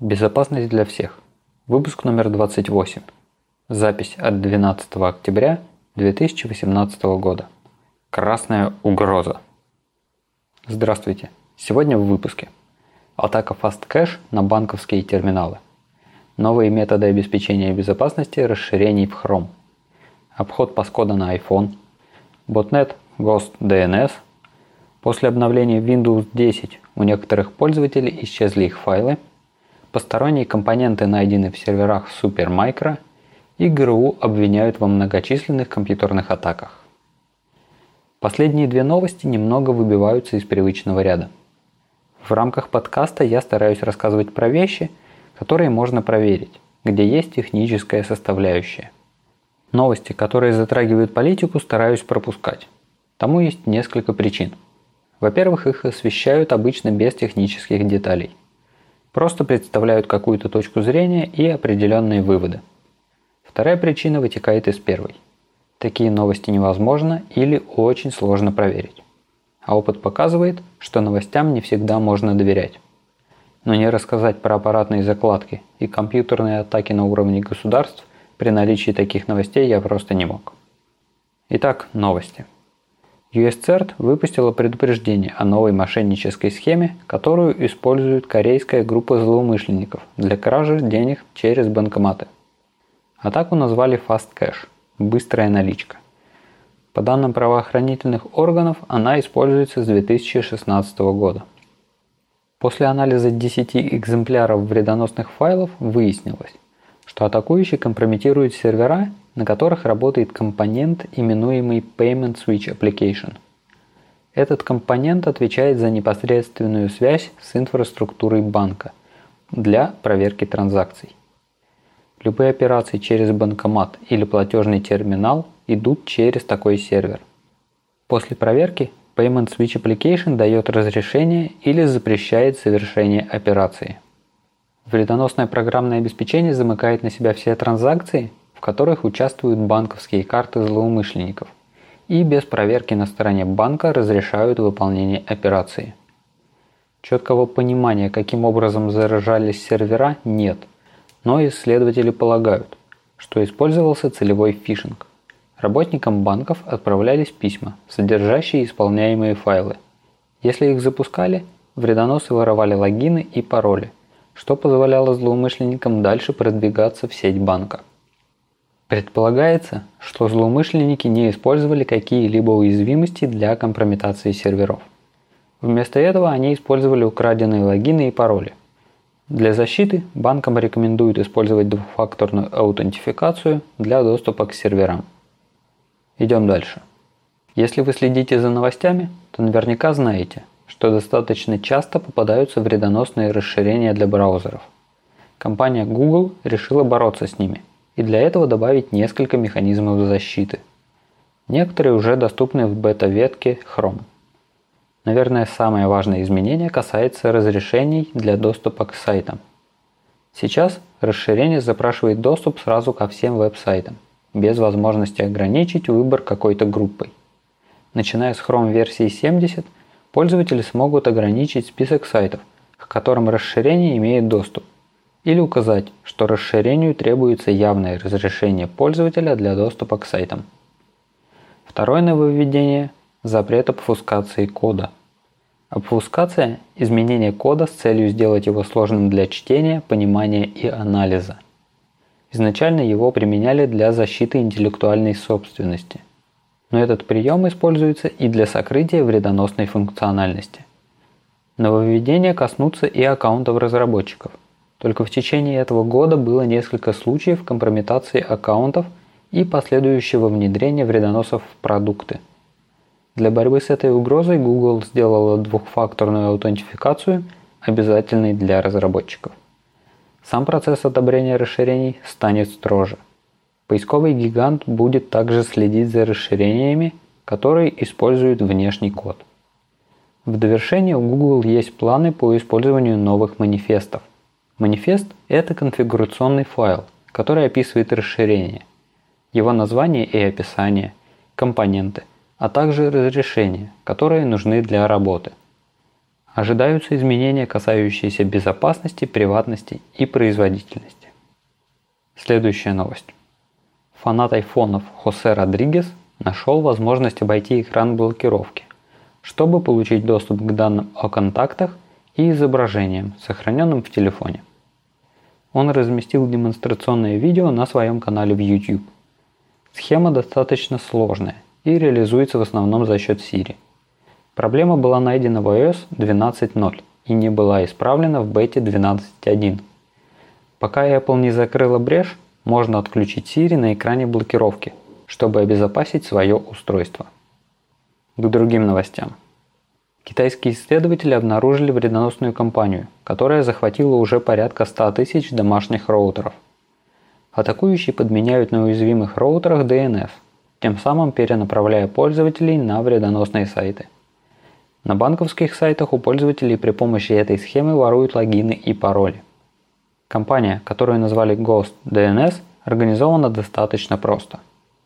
Безопасность для всех. Выпуск номер 28. Запись от 12 октября 2018 года. Красная угроза. Здравствуйте. Сегодня в выпуске. Атака FastCache на банковские терминалы. Новые методы обеспечения безопасности расширений в Chrome. Обход паскода на iPhone. Ботнет Ghost DNS. После обновления Windows 10 у некоторых пользователей исчезли их файлы – Посторонние компоненты найдены в серверах Supermicro и ГРУ обвиняют во многочисленных компьютерных атаках. Последние две новости немного выбиваются из привычного ряда. В рамках подкаста я стараюсь рассказывать про вещи, которые можно проверить, где есть техническая составляющая. Новости, которые затрагивают политику, стараюсь пропускать. Тому есть несколько причин. Во-первых, их освещают обычно без технических деталей – просто представляют какую-то точку зрения и определенные выводы. Вторая причина вытекает из первой. Такие новости невозможно или очень сложно проверить. А опыт показывает, что новостям не всегда можно доверять. Но не рассказать про аппаратные закладки и компьютерные атаки на уровне государств при наличии таких новостей я просто не мог. Итак, новости. USCERT выпустила предупреждение о новой мошеннической схеме, которую использует корейская группа злоумышленников для кражи денег через банкоматы. Атаку назвали Fast Cash – быстрая наличка. По данным правоохранительных органов, она используется с 2016 года. После анализа 10 экземпляров вредоносных файлов выяснилось, что атакующий компрометирует сервера на которых работает компонент, именуемый Payment Switch Application. Этот компонент отвечает за непосредственную связь с инфраструктурой банка для проверки транзакций. Любые операции через банкомат или платежный терминал идут через такой сервер. После проверки Payment Switch Application дает разрешение или запрещает совершение операции. Вредоносное программное обеспечение замыкает на себя все транзакции, в которых участвуют банковские карты злоумышленников и без проверки на стороне банка разрешают выполнение операции. Четкого понимания, каким образом заражались сервера, нет, но исследователи полагают, что использовался целевой фишинг. Работникам банков отправлялись письма, содержащие исполняемые файлы. Если их запускали, вредоносы воровали логины и пароли, что позволяло злоумышленникам дальше продвигаться в сеть банка. Предполагается, что злоумышленники не использовали какие-либо уязвимости для компрометации серверов. Вместо этого они использовали украденные логины и пароли. Для защиты банкам рекомендуют использовать двухфакторную аутентификацию для доступа к серверам. Идем дальше. Если вы следите за новостями, то наверняка знаете, что достаточно часто попадаются вредоносные расширения для браузеров. Компания Google решила бороться с ними – и для этого добавить несколько механизмов защиты. Некоторые уже доступны в бета-ветке Chrome. Наверное, самое важное изменение касается разрешений для доступа к сайтам. Сейчас расширение запрашивает доступ сразу ко всем веб-сайтам, без возможности ограничить выбор какой-то группой. Начиная с Chrome версии 70, пользователи смогут ограничить список сайтов, к которым расширение имеет доступ, или указать, что расширению требуется явное разрешение пользователя для доступа к сайтам. Второе нововведение – запрет обфускации кода. Обфускация – изменение кода с целью сделать его сложным для чтения, понимания и анализа. Изначально его применяли для защиты интеллектуальной собственности. Но этот прием используется и для сокрытия вредоносной функциональности. Нововведения коснутся и аккаунтов разработчиков – только в течение этого года было несколько случаев компрометации аккаунтов и последующего внедрения вредоносов в продукты. Для борьбы с этой угрозой Google сделала двухфакторную аутентификацию, обязательной для разработчиков. Сам процесс одобрения расширений станет строже. Поисковый гигант будет также следить за расширениями, которые используют внешний код. В довершение у Google есть планы по использованию новых манифестов – Манифест – это конфигурационный файл, который описывает расширение, его название и описание, компоненты, а также разрешения, которые нужны для работы. Ожидаются изменения, касающиеся безопасности, приватности и производительности. Следующая новость. Фанат айфонов Хосе Родригес нашел возможность обойти экран блокировки, чтобы получить доступ к данным о контактах и изображениям, сохраненным в телефоне. Он разместил демонстрационное видео на своем канале в YouTube. Схема достаточно сложная и реализуется в основном за счет Siri – Проблема была найдена в iOS 12.0 и не была исправлена в бете 12.1. Пока Apple не закрыла брешь, можно отключить Siri на экране блокировки, чтобы обезопасить свое устройство. К другим новостям. Китайские исследователи обнаружили вредоносную компанию, которая захватила уже порядка 100 тысяч домашних роутеров. Атакующие подменяют на уязвимых роутерах DNS, тем самым перенаправляя пользователей на вредоносные сайты – на банковских сайтах у пользователей при помощи этой схемы воруют логины и пароли. Компания, которую назвали Ghost DNS, организована достаточно просто.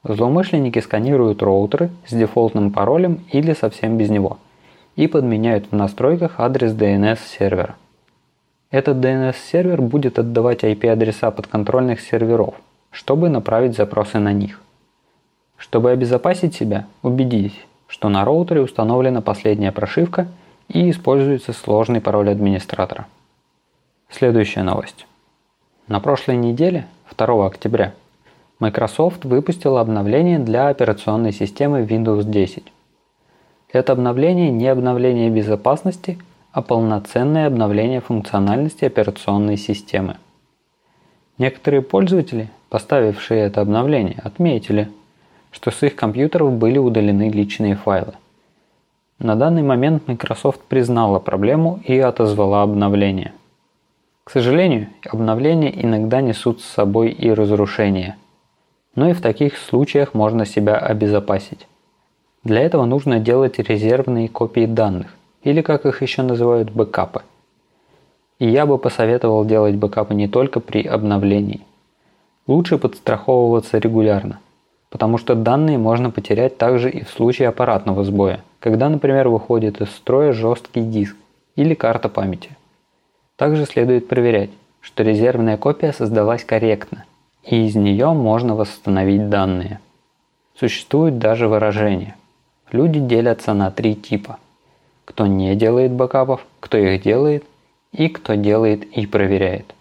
Злоумышленники сканируют роутеры с дефолтным паролем или совсем без него и подменяют в настройках адрес DNS сервера. Этот DNS сервер будет отдавать IP-адреса подконтрольных серверов, чтобы направить запросы на них. Чтобы обезопасить себя, убедитесь, что на роутере установлена последняя прошивка и используется сложный пароль администратора. Следующая новость. На прошлой неделе, 2 октября, Microsoft выпустила обновление для операционной системы Windows 10. Это обновление не обновление безопасности, а полноценное обновление функциональности операционной системы. Некоторые пользователи, поставившие это обновление, отметили – что с их компьютеров были удалены личные файлы. На данный момент Microsoft признала проблему и отозвала обновление. К сожалению, обновления иногда несут с собой и разрушения. Но и в таких случаях можно себя обезопасить. Для этого нужно делать резервные копии данных, или как их еще называют бэкапы. И я бы посоветовал делать бэкапы не только при обновлении. Лучше подстраховываться регулярно – потому что данные можно потерять также и в случае аппаратного сбоя, когда, например, выходит из строя жесткий диск или карта памяти. Также следует проверять, что резервная копия создалась корректно, и из нее можно восстановить данные. Существует даже выражение. Люди делятся на три типа. Кто не делает бэкапов, кто их делает и кто делает и проверяет.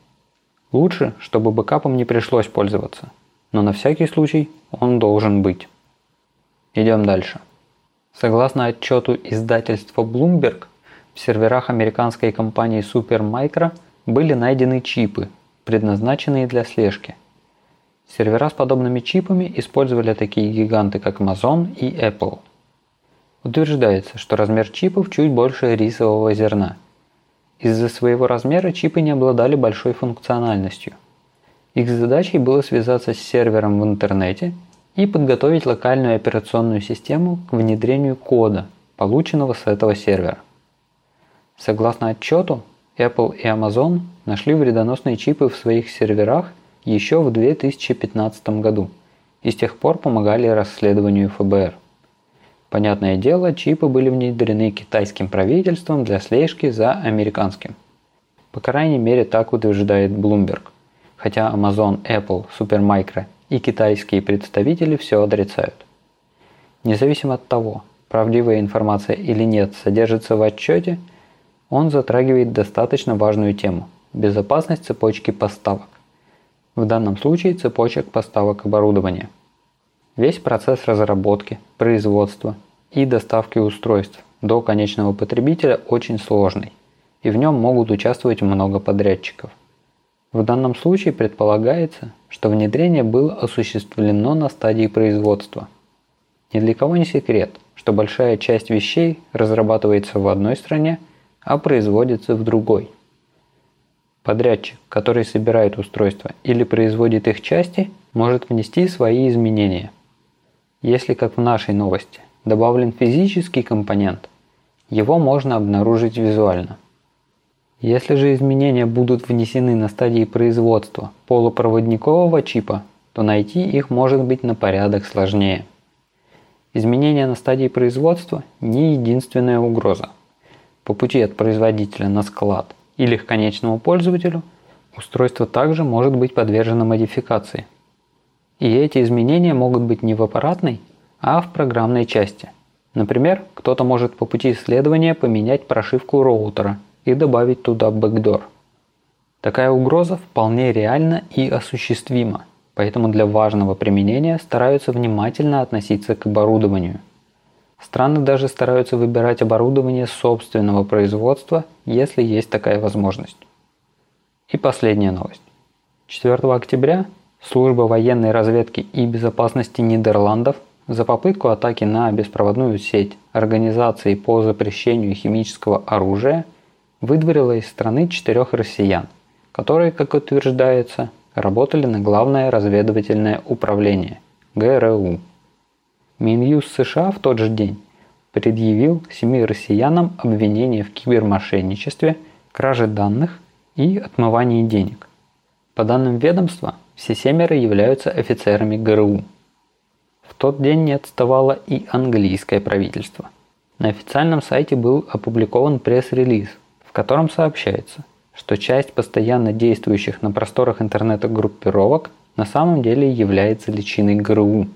Лучше, чтобы бэкапом не пришлось пользоваться – но на всякий случай он должен быть. Идем дальше. Согласно отчету издательства Bloomberg, в серверах американской компании Supermicro были найдены чипы, предназначенные для слежки. Сервера с подобными чипами использовали такие гиганты, как Amazon и Apple. Утверждается, что размер чипов чуть больше рисового зерна. Из-за своего размера чипы не обладали большой функциональностью – их задачей было связаться с сервером в интернете и подготовить локальную операционную систему к внедрению кода, полученного с этого сервера. Согласно отчету, Apple и Amazon нашли вредоносные чипы в своих серверах еще в 2015 году и с тех пор помогали расследованию ФБР. Понятное дело, чипы были внедрены китайским правительством для слежки за американским. По крайней мере так утверждает Bloomberg – хотя Amazon, Apple, Supermicro и китайские представители все отрицают. Независимо от того, правдивая информация или нет содержится в отчете, он затрагивает достаточно важную тему – безопасность цепочки поставок. В данном случае цепочек поставок оборудования. Весь процесс разработки, производства и доставки устройств до конечного потребителя очень сложный, и в нем могут участвовать много подрядчиков. В данном случае предполагается, что внедрение было осуществлено на стадии производства. Ни для кого не секрет, что большая часть вещей разрабатывается в одной стране, а производится в другой. Подрядчик, который собирает устройства или производит их части, может внести свои изменения. Если, как в нашей новости, добавлен физический компонент, его можно обнаружить визуально – если же изменения будут внесены на стадии производства полупроводникового чипа, то найти их может быть на порядок сложнее. Изменения на стадии производства не единственная угроза. По пути от производителя на склад или к конечному пользователю, устройство также может быть подвержено модификации. И эти изменения могут быть не в аппаратной, а в программной части. Например, кто-то может по пути исследования поменять прошивку роутера и добавить туда бэкдор. Такая угроза вполне реальна и осуществима, поэтому для важного применения стараются внимательно относиться к оборудованию. Страны даже стараются выбирать оборудование собственного производства, если есть такая возможность. И последняя новость. 4 октября Служба военной разведки и безопасности Нидерландов за попытку атаки на беспроводную сеть Организации по запрещению химического оружия выдворила из страны четырех россиян, которые, как утверждается, работали на Главное разведывательное управление – ГРУ. Минюст США в тот же день предъявил семи россиянам обвинение в кибермошенничестве, краже данных и отмывании денег. По данным ведомства, все семеро являются офицерами ГРУ. В тот день не отставало и английское правительство. На официальном сайте был опубликован пресс-релиз, в котором сообщается, что часть постоянно действующих на просторах интернета группировок на самом деле является личиной ГРУ.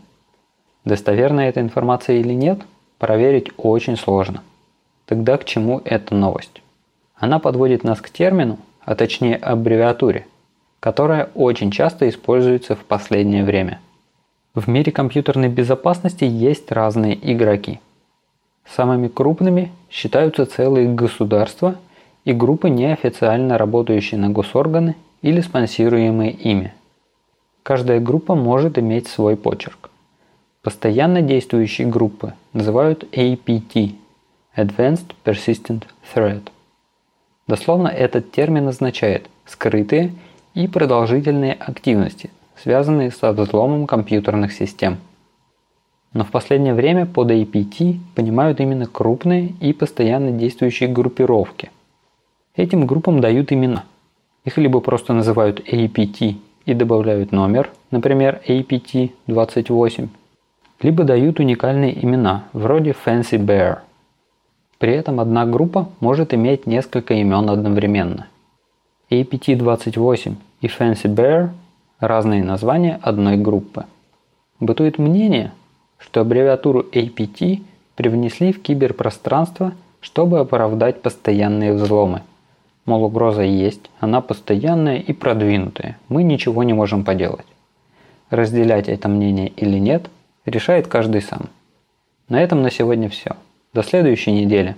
Достоверна эта информация или нет, проверить очень сложно. Тогда к чему эта новость? Она подводит нас к термину, а точнее аббревиатуре, которая очень часто используется в последнее время. В мире компьютерной безопасности есть разные игроки. Самыми крупными считаются целые государства и группы, неофициально работающие на госорганы или спонсируемые ими. Каждая группа может иметь свой почерк. Постоянно действующие группы называют APT – Advanced Persistent Threat. Дословно этот термин означает «скрытые и продолжительные активности, связанные со взломом компьютерных систем. Но в последнее время под APT понимают именно крупные и постоянно действующие группировки. Этим группам дают имена. Их либо просто называют APT и добавляют номер, например, APT-28, либо дают уникальные имена, вроде Fancy Bear. При этом одна группа может иметь несколько имен одновременно. APT-28 и Fancy Bear – разные названия одной группы. Бытует мнение, что аббревиатуру APT привнесли в киберпространство, чтобы оправдать постоянные взломы. Мол, угроза есть, она постоянная и продвинутая, мы ничего не можем поделать. Разделять это мнение или нет, решает каждый сам. На этом на сегодня все. До следующей недели.